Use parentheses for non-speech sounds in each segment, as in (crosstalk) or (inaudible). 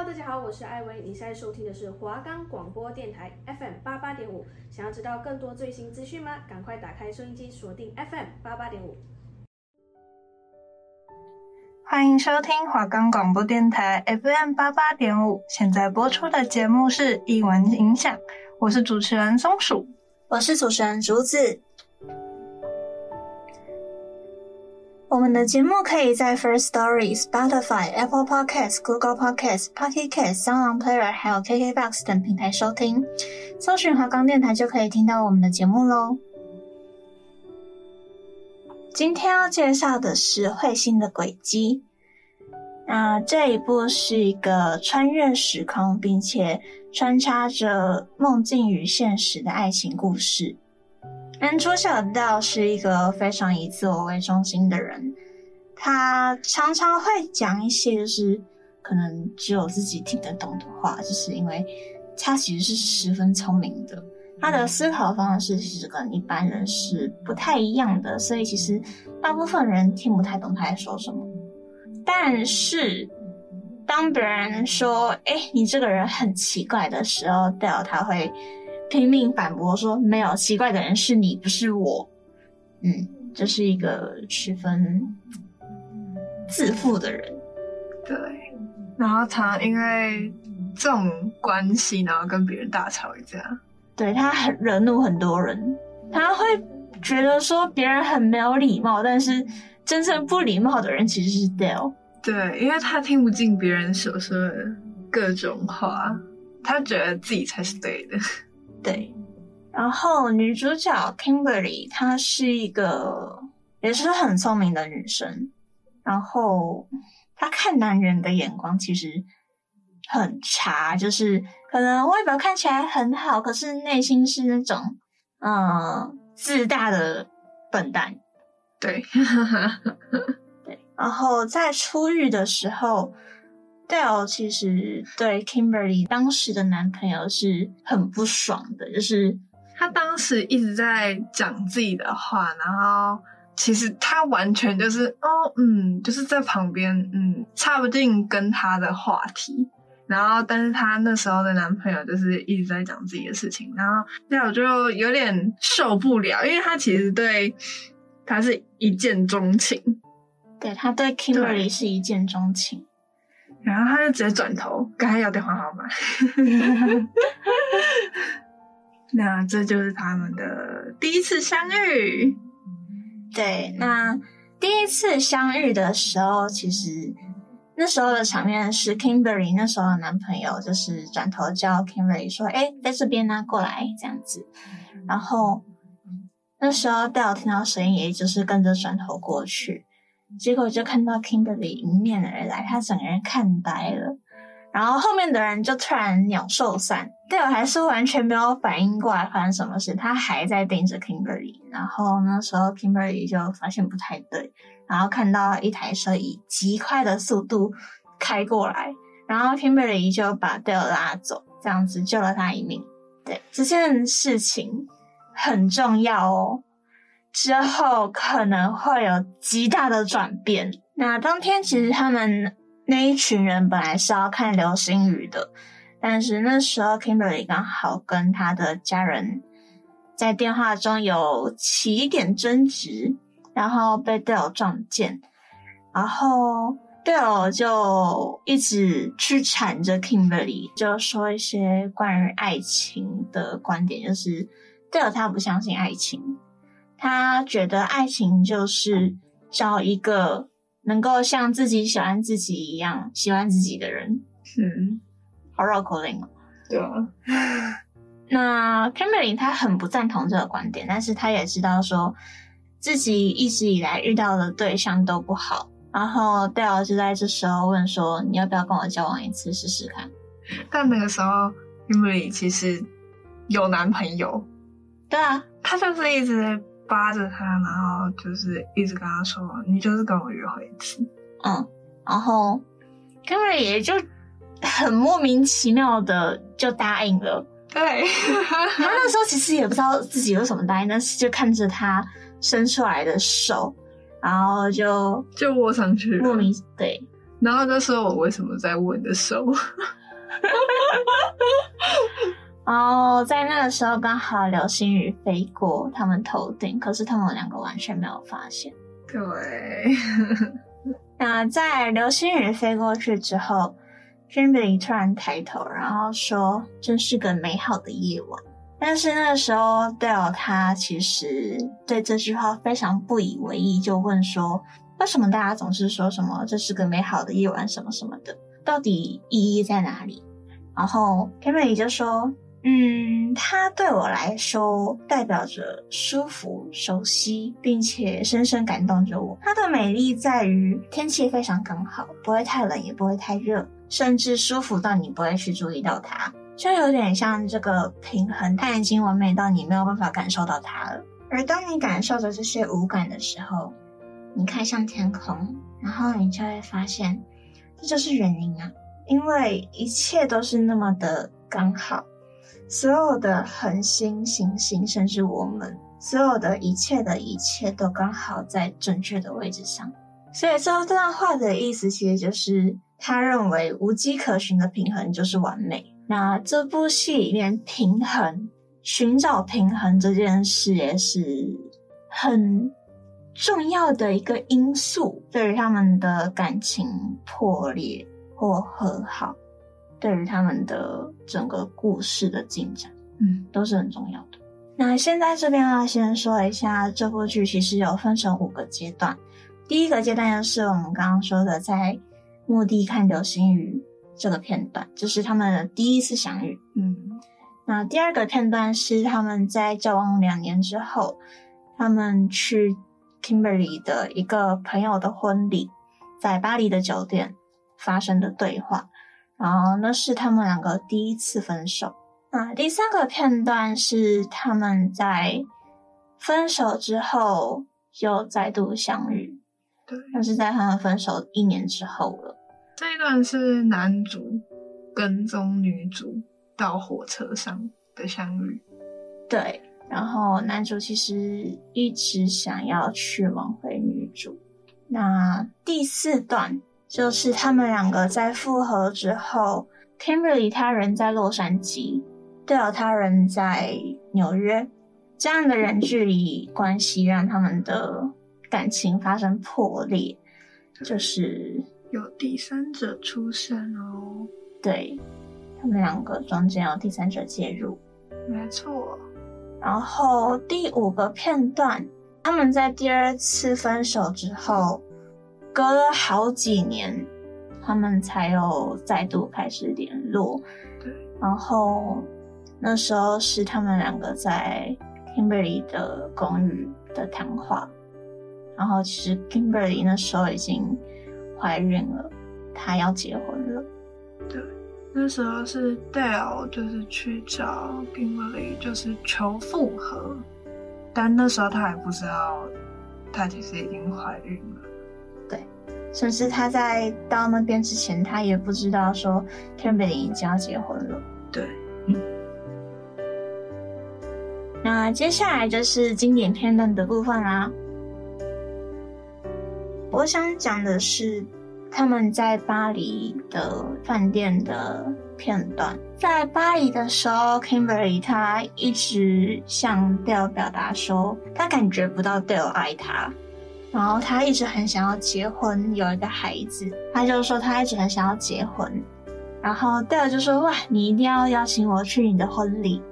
Hello，大家好，我是艾薇，你现在收听的是华冈广播电台 FM 八八点五。想要知道更多最新资讯吗？赶快打开收音机，锁定 FM 八八点五。欢迎收听华冈广播电台 FM 八八点五。现在播出的节目是《艺文影响》，我是主持人松鼠，我是主持人竹子。我们的节目可以在 First Story、Spotify、Apple Podcasts、Google Podcasts、Pocket Casts、SoundOn Player 还有 KKBox 等平台收听，搜寻华冈电台就可以听到我们的节目喽。今天要介绍的是《彗星的轨迹》，那这一部是一个穿越时空并且穿插着梦境与现实的爱情故事。男主角 Dale 是一个非常以自我为中心的人，他常常会讲一些就是可能只有自己听得懂的话，就是因为他其实是十分聪明的，他的思考方式其实跟一般人是不太一样的，所以其实大部分人听不太懂他在说什么。但是当别人说“哎，你这个人很奇怪”的时候，Dale 他会。拼命反驳说：“没有奇怪的人是你，不是我。”嗯，这是一个十分自负的人。对，然后他因为这种关系，然后跟别人大吵一架。对，他很惹怒很多人，他会觉得说别人很没有礼貌，但是真正不礼貌的人其实是 Dale。对，因为他听不进别人所说的各种话，他觉得自己才是对的。对，然后女主角 Kimberly 她是一个也是很聪明的女生，然后她看男人的眼光其实很差，就是可能外表看起来很好，可是内心是那种嗯自大的笨蛋。对，对，然后在出狱的时候。Dale 其实对 Kimberly 当时的男朋友是很不爽的，就是他当时一直在讲自己的话，然后其实他完全就是哦，嗯，就是在旁边，嗯，插不进跟他的话题。然后，但是他那时候的男朋友就是一直在讲自己的事情，然后 Dale 就有点受不了，因为他其实对他是一见钟情，对，他对 Kimberly 是一见钟情。然后他就直接转头跟他要电话号码，(laughs) 那这就是他们的第一次相遇。对，那第一次相遇的时候，其实那时候的场面是 Kimberly 那时候的男朋友就是转头叫 Kimberly 说：“哎，在这边呢，过来。”这样子。然后那时候 Dale 听到声音，也就是跟着转头过去。结果就看到 Kimberly 迎面而来，他整个人看呆了，然后后面的人就突然鸟兽散队友还是完全没有反应过来发生什么事，他还在盯着 Kimberly，然后那时候 Kimberly 就发现不太对，然后看到一台车以极快的速度开过来，然后 Kimberly 就把队友拉走，这样子救了他一命。对，这件事情很重要哦。之后可能会有极大的转变。那当天其实他们那一群人本来是要看流星雨的，但是那时候 Kimberly 刚好跟他的家人在电话中有起一点争执，然后被 d a l 撞见，然后 Dale 就一直去缠着 Kimberly，就说一些关于爱情的观点，就是 d a l 他不相信爱情。他觉得爱情就是找一个能够像自己喜欢自己一样喜欢自己的人。嗯，好绕口令哦。对啊。(laughs) 那 Kimberly 他很不赞同这个观点，但是他也知道说自己一直以来遇到的对象都不好。然后 Dale 就在这时候问说：“你要不要跟我交往一次试试看？”但那个时候 Kimberly 其实有男朋友。对啊，他就是一直。扒着他，然后就是一直跟他说：“你就是跟我约会一次。”嗯，然后 Kimberly 也就很莫名其妙的就答应了。对，他那时候其实也不知道自己有什么答应，但是就看着他伸出来的手，然后就就握上去，莫名对，然后就说我为什么在握你的时 (laughs) 候，然后在那个时候刚好流星雨飞过他们头顶，可是他们两个完全没有发现。对。(laughs) 那在流星雨飞过去之后，Kimberly 突然抬头，然后说：“真是个美好的夜晚。”但是那个时候，Dale 他其实对这句话非常不以为意，就问说：“为什么大家总是说什么这是个美好的夜晚什么什么的？到底意义在哪里？”然后 Kimberly 就说：“嗯，它对我来说代表着舒服、熟悉，并且深深感动着我。它的美丽在于天气非常刚好，不会太冷，也不会太热，甚至舒服到你不会去注意到它。”就有点像这个平衡，它已经完美到你没有办法感受到它了。而当你感受着这些五感的时候，你看向天空，然后你就会发现，这就是原因啊！因为一切都是那么的刚好，所有的恒星、行星，甚至我们所有的一切的一切，都刚好在正确的位置上。所以这段话的意思，其实就是他认为无迹可寻的平衡就是完美。那这部戏里面，平衡、寻找平衡这件事也是很重要的一个因素，对于他们的感情破裂或和好，对于他们的整个故事的进展，嗯，都是很重要的。那现在这边要先说一下，这部剧其实有分成五个阶段。第一个阶段就是我们刚刚说的，在墓地看流星雨。这个片段就是他们的第一次相遇。嗯，那第二个片段是他们在交往两年之后，他们去 Kimberly 的一个朋友的婚礼，在巴黎的酒店发生的对话。然后那是他们两个第一次分手。那第三个片段是他们在分手之后又再度相遇。对，那是在他们分手一年之后了。这一段是男主跟踪女主到火车上的相遇，对，然后男主其实一直想要去挽回女主。那第四段就是他们两个在复合之后，Kimberly 他人在洛杉矶，Dale 他人在纽约，这样的人距离关系让他们的感情发生破裂，就是。有第三者出现哦，对，他们两个中间有第三者介入，没错。然后第五个片段，他们在第二次分手之后，隔了好几年，他们才有再度开始联络。对，然后那时候是他们两个在 Kimberly 的公寓的谈话，然后其实 Kimberly 那时候已经。怀孕了，她要结婚了。对，那时候是 Dale 就是去找 Kimberly，就是求复合，但那时候他还不知道，他其实已经怀孕了。对，甚至他在到那边之前，他也不知道说 Kimberly 已经要结婚了。对，嗯。那接下来就是经典片段的部分啦。我想讲的是他们在巴黎的饭店的片段。在巴黎的时候，Kimberly 她一直向 Dale 表达说，她感觉不到 Dale 爱她，然后他一直很想要结婚，有一个孩子。他就说他一直很想要结婚，然后 Dale 就说：“哇，你一定要邀请我去你的婚礼。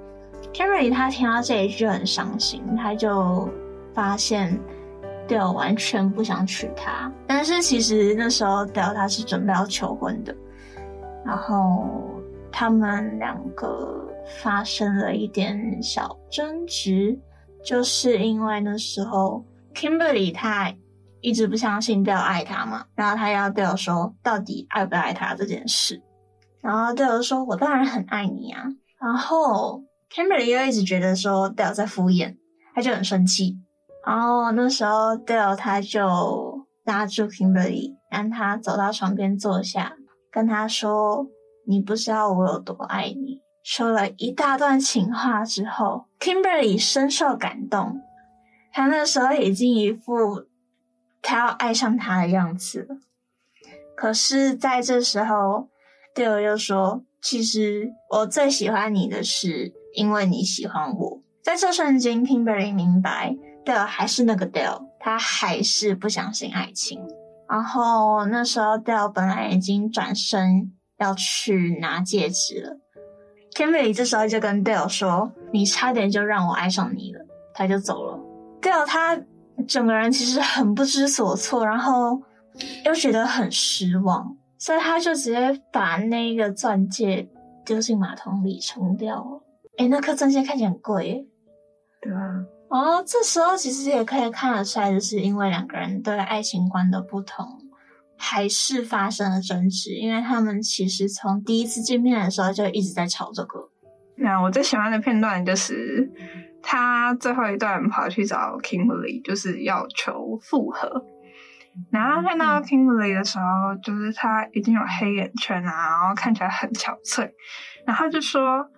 ”Kimberly 她听到这一句很伤心，他就发现。Dale 完全不想娶她，但是其实那时候 Dale 他是准备要求婚的，然后他们两个发生了一点小争执，就是因为那时候 Kimberly 他一直不相信 Dale 爱他嘛，然后他要 Dale 说到底爱不爱他这件事，然后 Dale 说：“我当然很爱你啊。”然后 Kimberly 又一直觉得说 Dale 在敷衍，他就很生气。然后那时候，Dale 他就拉住 Kimberly，让他走到床边坐下，跟他说：“你不知道我有多爱你。”说了一大段情话之后，Kimberly 深受感动。他那时候已经一副他要爱上他的样子了。可是在这时候，Dale 又说：“其实我最喜欢你的是因为你喜欢我。”在这瞬间，Kimberly 明白 Dale 还是那个 Dale，他还是不相信爱情。然后那时候，Dale 本来已经转身要去拿戒指了，Kimberly 这时候就跟 Dale 说：“你差点就让我爱上你了。”他就走了。Dale 他整个人其实很不知所措，然后又觉得很失望，所以他就直接把那个钻戒丢进马桶里冲掉了。诶，那颗钻戒看起来很贵耶。对啊。哦，这时候其实也可以看得出来，就是因为两个人对爱情观的不同，还是发生了争执。因为他们其实从第一次见面的时候就一直在吵这个。那我最喜欢的片段就是他最后一段跑去找 Kimberly，就是要求复合。然后看到 Kimberly 的时候，就是他已经有黑眼圈啊，然后看起来很憔悴，然后就说：“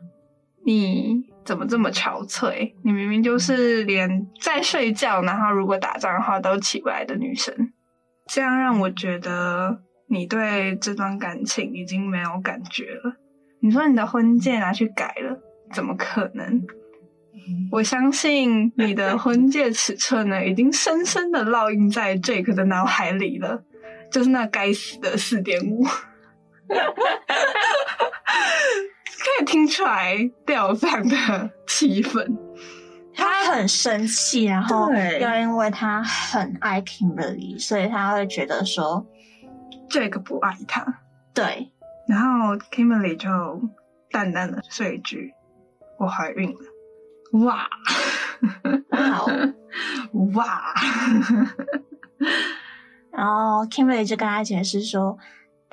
你。”怎么这么憔悴？你明明就是连在睡觉，然后如果打仗的话都起不来的女生，这样让我觉得你对这段感情已经没有感觉了。你说你的婚戒拿去改了，怎么可能？我相信你的 (laughs) 婚戒尺寸呢，已经深深的烙印在 Jake 的脑海里了，就是那该死的四点五。(laughs) 可以听出来吊饭的气氛，他很生气，然后又因为他很爱 Kimberly，所以他会觉得说这个不爱他。对，然后 Kimberly 就淡淡的说一句：“我怀孕了。”哇，好哇，然后 Kimberly 就跟他解释说。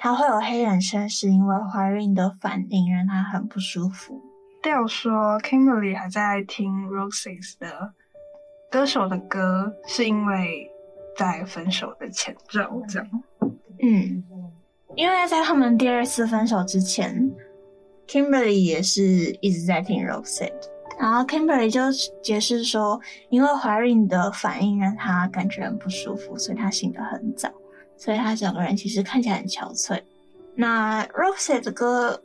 她会有黑眼圈，是因为怀孕的反应让她很不舒服。Dale 说，Kimberly 还在听 Roses 的歌手的歌，是因为在分手的前兆这样。嗯，因为在他们第二次分手之前，Kimberly 也是一直在听 Roxas，然后 Kimberly 就解释说，因为怀孕的反应让她感觉很不舒服，所以她醒得很早。所以他整个人其实看起来很憔悴。那 Roxette 的歌，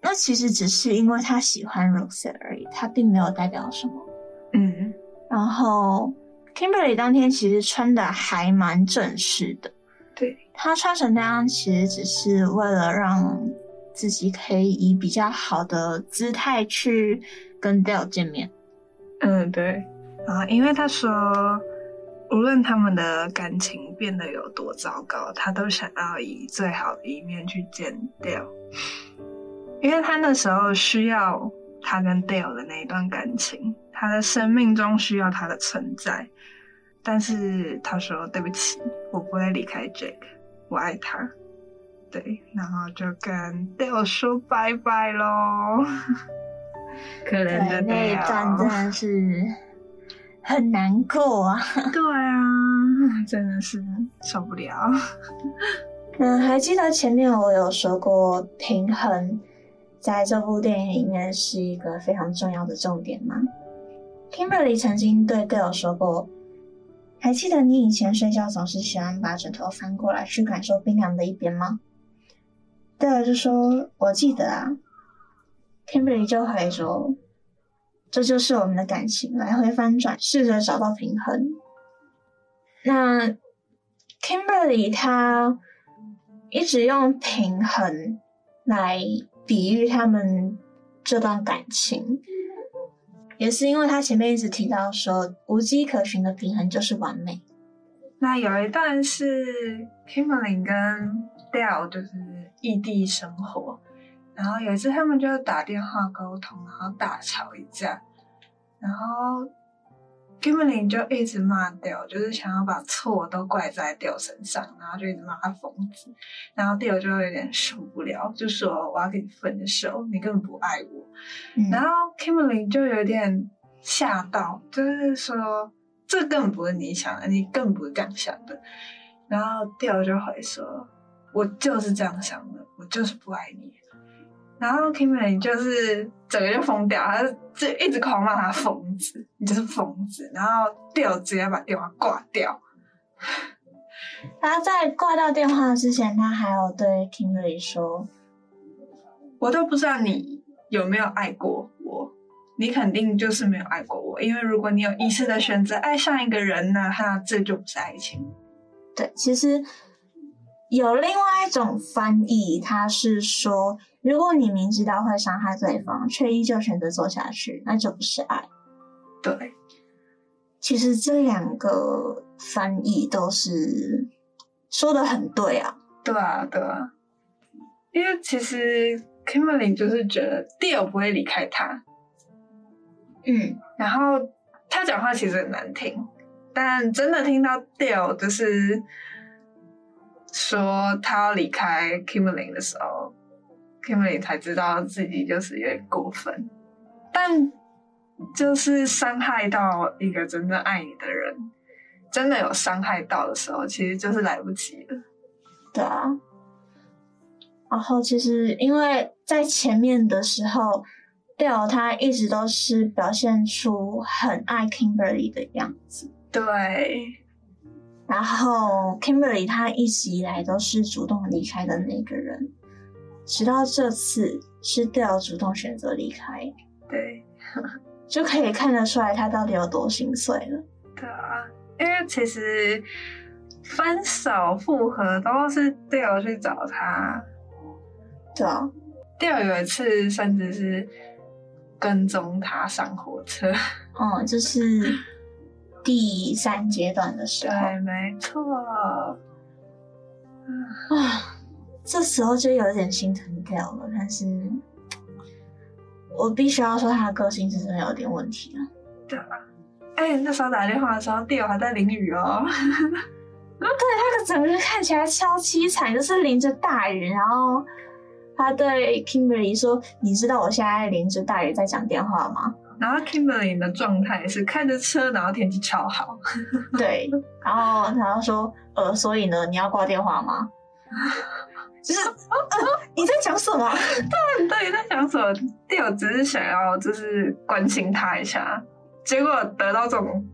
那其实只是因为他喜欢 Roxette 而已，他并没有代表什么。嗯。然后 Kimberly 当天其实穿的还蛮正式的。对。他穿成那样，其实只是为了让自己可以以比较好的姿态去跟 Dale 见面。嗯，对。啊，因为他说。无论他们的感情变得有多糟糕，他都想要以最好的一面去见 Dale，因为他那时候需要他跟 Dale 的那一段感情，他的生命中需要他的存在。但是他说：“对不起，我不会离开 Jake，我爱他。”对，然后就跟 Dale 说拜拜喽。可怜的那一段真的是。很难过啊！对啊，真的是受不了。嗯，还记得前面我有说过，平衡在这部电影里面是一个非常重要的重点吗？Kimberly 曾经对 Dale 说过：“还记得你以前睡觉总是喜欢把枕头翻过来去感受冰凉的一边吗？”Dale 就说：“我记得啊。”Kimberly 就回说。这就是我们的感情，来回翻转，试着找到平衡。那 Kimberly 她一直用平衡来比喻他们这段感情，也是因为他前面一直提到说，无迹可寻的平衡就是完美。那有一段是 Kimberly 跟 Dale 就是异地生活。然后有一次他们就打电话沟通，然后大吵一架，然后 Kimberly 就一直骂 Dale，就是想要把错都怪在 Dale 身上，然后就一直骂他疯子，然后 Dale 就有点受不了，就说我要跟你分手，你根本不爱我。嗯、然后 Kimberly 就有点吓到，就是说这根本不是你想的，你更不是这样想的。然后 Dale 就回说，我就是这样想的，我就是不爱你。然后 Kimberly 就是整个就疯掉，他就一直狂骂他疯子，你就是疯子。然后 Dale 直接把电话挂掉。他在挂掉电话之前，他还有对 Kimberly 说：“我都不知道你有没有爱过我，你肯定就是没有爱过我，因为如果你有意识的选择爱上一个人呢，那这就不是爱情。”对，其实有另外一种翻译，它是说：如果你明知道会伤害对方，却依旧选择做下去，那就不是爱。对。其实这两个翻译都是说的很对啊，对啊，对啊，因为其实 Kimberly 就是觉得 Dale 不会离开他，嗯，然后他讲话其实很难听，但真的听到 Dale 就是说他要离开 Kimberly 的时候，Kimberly 才知道自己就是有点过分，但。就是伤害到一个真正爱你的人，真的有伤害到的时候，其实就是来不及了。对啊。然后其实因为在前面的时候 Bill 他一直都是表现出很爱 Kimberly 的样子。对。然后 Kimberly 他一直以来都是主动离开的那个人，直到这次是 Dale 主动选择离开。对。(laughs) 就可以看得出来他到底有多心碎了。对啊，因为其实分手复合都是 Dale 去找他。对啊，Dale 有一次甚至是跟踪他上火车。嗯，就是第三阶段的时候。对，没错。啊，这时候就有点心疼 Dale 了，但是。我必须要说，他的个性是真的有点问题啊。对啊，哎、欸，那时候打电话的时候，Dale 还在淋雨哦。(laughs) 对，他的整个人看起来超凄惨，就是淋着大雨，然后他对 Kimberly 说：“你知道我现在淋着大雨在讲电话吗？”然后 Kimberly 的状态是开着车，然后天气超好。(laughs) 对，然后然后说：“呃，所以呢，你要挂电话吗？”就是，呃，你在讲什么？对 (laughs) 对，在讲什么？Dale 只是想要就是关心他一下，结果得到这种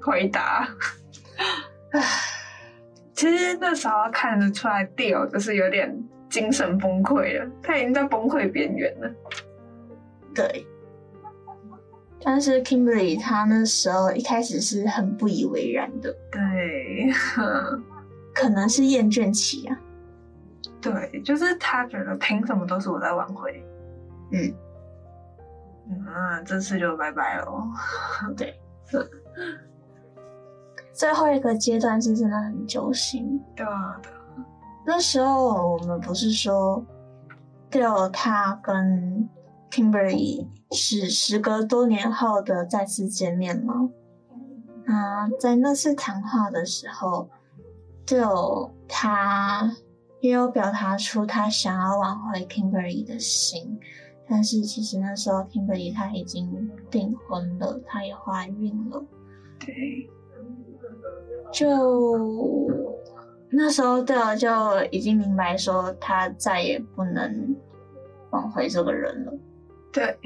回答。(sighs) 其实那时候看得出来，Dale 就是有点精神崩溃了，他已经在崩溃边缘了。对，但是 Kimberly 他那时候一开始是很不以为然的。对，(laughs) 可能是厌倦期啊。对，就是他觉得凭什么都是我在挽回，嗯，嗯，这次就拜拜了。对，最后一个阶段是真的很揪心。对啊，对。那时候我们不是说，Dale 他跟 Kimberly 是时隔多年后的再次见面吗？啊，在那次谈话的时候，Dale 他。也有表达出他想要挽回 Kimberly 的心，但是其实那时候 Kimberly 她已经订婚了，她也怀孕了。对，就那时候 Dale 就已经明白说他再也不能挽回这个人了。对，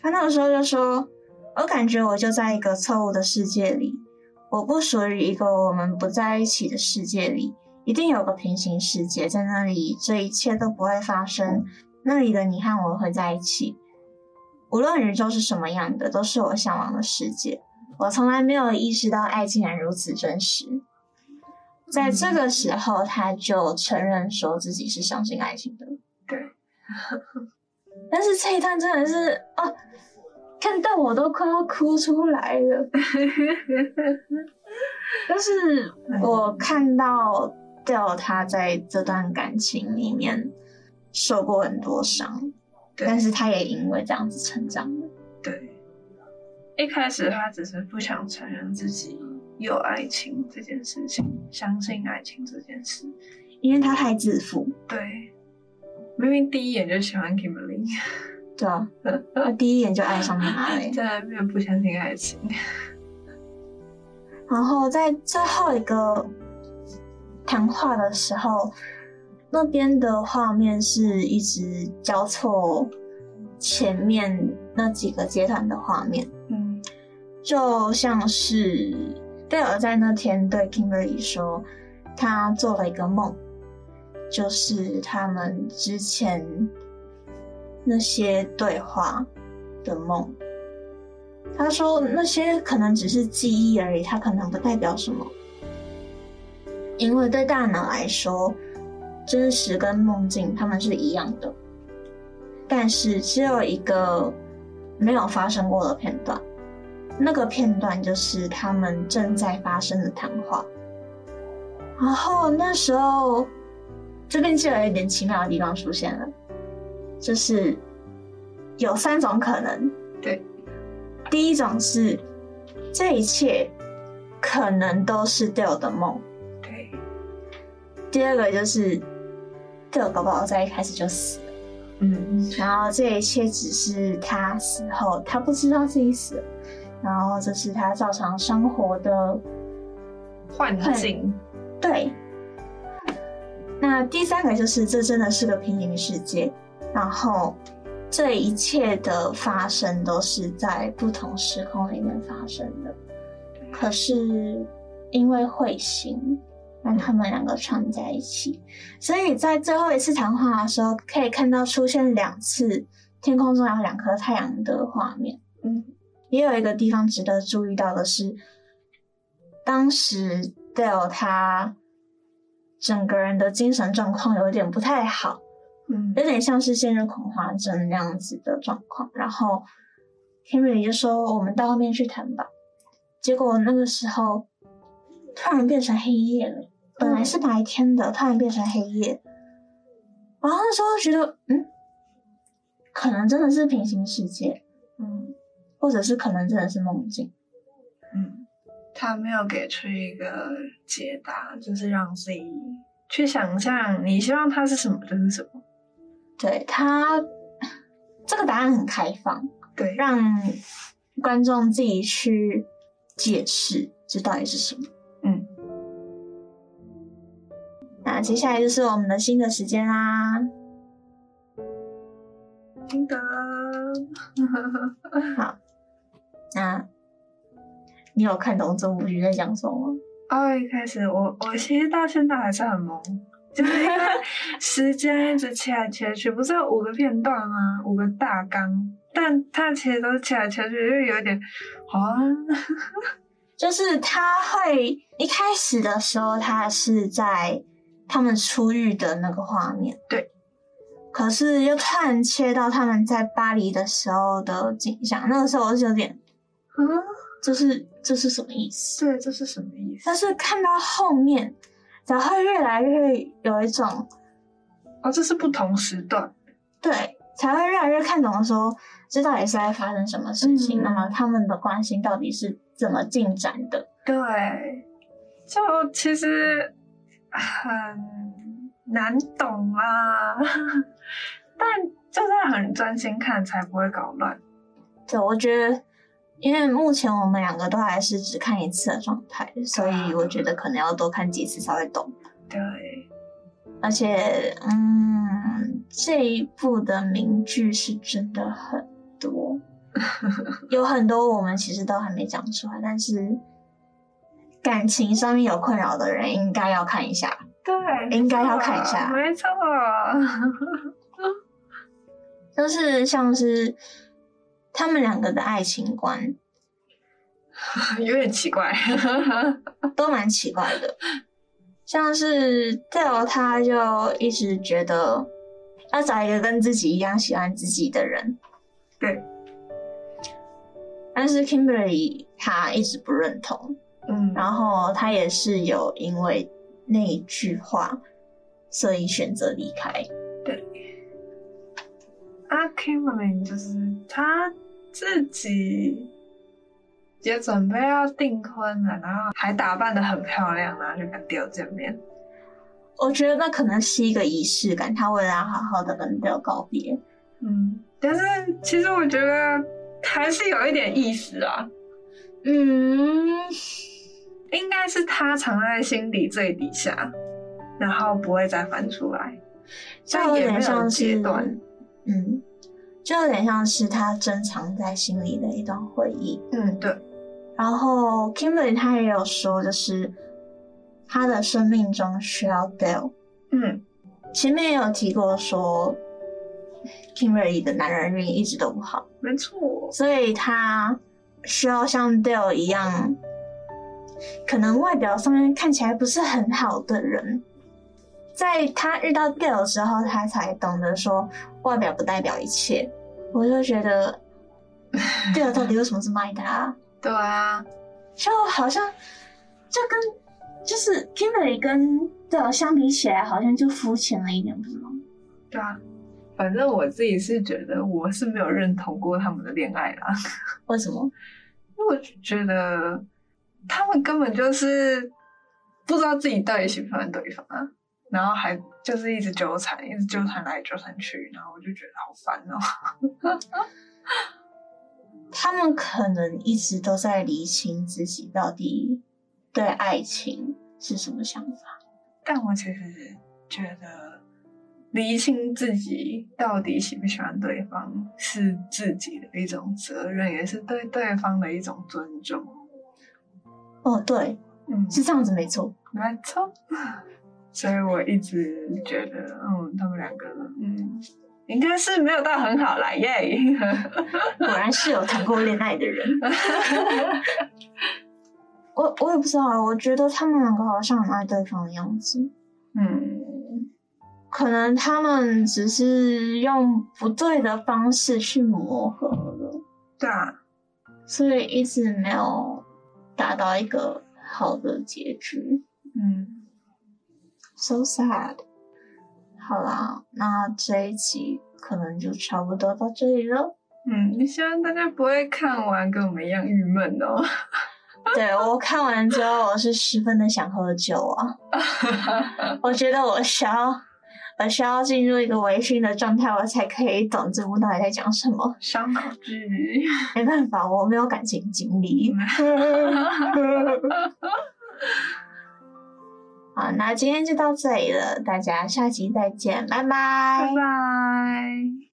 他那个时候就说：“我感觉我就在一个错误的世界里，我不属于一个我们不在一起的世界里。”一定有个平行世界，在那里，这一切都不会发生。那里的你和我会在一起，无论宇宙是什么样的，都是我向往的世界。我从来没有意识到爱竟然如此真实。在这个时候，他就承认说自己是相信爱情的。对，但是这一段真的是哦，看到我都快要哭出来了。(laughs) 但是我看到。Dale 他在这段感情里面受过很多伤，但是他也因为这样子成长了。对，一开始他只是不想承认自己有爱情这件事情，相信爱情这件事，因为他太自负。对，明明第一眼就喜欢 Kimberly，对啊，他第一眼就爱上他了，在那边不相信爱情。然后在最后一个。谈话的时候，那边的画面是一直交错前面那几个阶段的画面，嗯，就像是贝尔在那天对 Kimberly 说，他做了一个梦，就是他们之前那些对话的梦。他说那些可能只是记忆而已，它可能不代表什么，因为对大脑来说，真实跟梦境他们是一样的，但是只有一个没有发生过的片段。那个片段就是他们正在发生的谈话，然后那时候这边就有一点奇妙的地方出现了，就是有三种可能。对，第一种是这一切可能都是 Dale 的梦。对，第二个就是 Dale 搞不好在一开始就死了。嗯，然后这一切只是他死后他不知道自己死了。然后这是他照常生活的幻境，对。那第三个就是这真的是个平行世界，然后这一切的发生都是在不同时空里面发生的。可是因为彗星让他们两个串在一起，所以在最后一次谈话的时候，可以看到出现两次天空中有两颗太阳的画面。嗯。也有一个地方值得注意到的是，当时 Dale 他整个人的精神状况有点不太好，嗯，有点像是陷入恐慌症那样子的状况。然后 Kimberly 就说：“我们到外面去谈吧。”结果那个时候突然变成黑夜了，本来是白天的，突然变成黑夜。然后那时候觉得，嗯，可能真的是平行世界，嗯。或者是可能真的是梦境，嗯，他没有给出一个解答，就是让自己去想象，你希望它是什么就是什么。对，他这个答案很开放，对，让观众自己去解释这到底是什么。嗯，那接下来就是我们的新的时间啦，新的，(laughs) 好。那，你有看懂这部剧在讲什么？哦，一开始我我其实到现在还是很懵，就是因为 (laughs) 时间一直切来切去，不是有五个片段吗？五个大纲，但它其实都是切来切去，就有点啊，(laughs) 就是他会一开始的时候，他是在他们出狱的那个画面，对，可是又突然切到他们在巴黎的时候的景象，那个时候我就有点。嗯，就是这是什么意思？对，这是什么意思？但是看到后面，才会越来越有一种，哦，这是不同时段，对，才会越来越看懂的时候，这到底是在发生什么事情？嗯、那么他们的关系到底是怎么进展的？对，就其实很难懂啊，(laughs) 但就是很专心看才不会搞乱。对，我觉得。因为目前我们两个都还是只看一次的状态，所以我觉得可能要多看几次才会懂。对，而且，嗯，这一部的名句是真的很多，有很多我们其实都还没讲出来，但是感情上面有困扰的人应该要看一下。对，应该要看一下。没错，(laughs) 就是像是。他们两个的爱情观 (laughs) 有点奇怪，(laughs) 都蛮奇怪的。像是 Dale 他就一直觉得要找一个跟自己一样喜欢自己的人，对。但是 Kimberly 他一直不认同，嗯，然后他也是有因为那一句话，所以选择离开。对。啊，Kimberly 就是他。自己也准备要订婚了，然后还打扮的很漂亮，然后就跟 Dale 见面。我觉得那可能是一个仪式感，他为了要好好的跟 Dale 告别。嗯，但是其实我觉得还是有一点意思啊。嗯，应该是他藏在心底最底下，然后不会再翻出来。但也没有阶段，嗯。就有点像是他珍藏在心里的一段回忆。嗯，对。然后 Kimberly 他也有说，就是他的生命中需要 Dale。嗯，前面也有提过说，Kimberly 的男人运一直都不好，没错，所以他需要像 Dale 一样，可能外表上面看起来不是很好的人。在他遇到 Dale 之后，他才懂得说，外表不代表一切。我就觉得，(laughs) Dale 到底为什么这么爱他？对啊，就好像就跟就是 Kimberly 跟 Dale 相比起来，好像就肤浅了一点，不是吗？对啊，反正我自己是觉得我是没有认同过他们的恋爱啦。为什么？因为我觉得他们根本就是不知道自己到底喜不喜欢对方啊。然后还就是一直纠缠，一直纠缠来纠缠去，然后我就觉得好烦哦。(laughs) 他们可能一直都在理清自己到底对爱情是什么想法，但我其实觉得理清自己到底喜不喜欢对方是自己的一种责任，也是对对方的一种尊重。哦，对，嗯，是这样子，没错，没错。所以我一直觉得，嗯，他们两个，嗯，应该是没有到很好啦耶。(laughs) 果然是有谈过恋爱的人。(laughs) 我我也不知道啊，我觉得他们两个好像很爱对方的样子。嗯，可能他们只是用不对的方式去磨合了。对啊，所以一直没有达到一个好的结局。嗯。So sad。好啦，那这一集可能就差不多到这里了。嗯，希望大家不会看完跟我们一样郁闷哦。对，我看完之后，我是十分的想喝酒啊。(laughs) 我觉得我需要，我需要进入一个微醺的状态，我才可以懂这部到底在讲什么。伤脑剧。没办法，我没有感情经历。(laughs) (laughs) 好，那今天就到这里了，大家下期再见，拜拜，拜拜。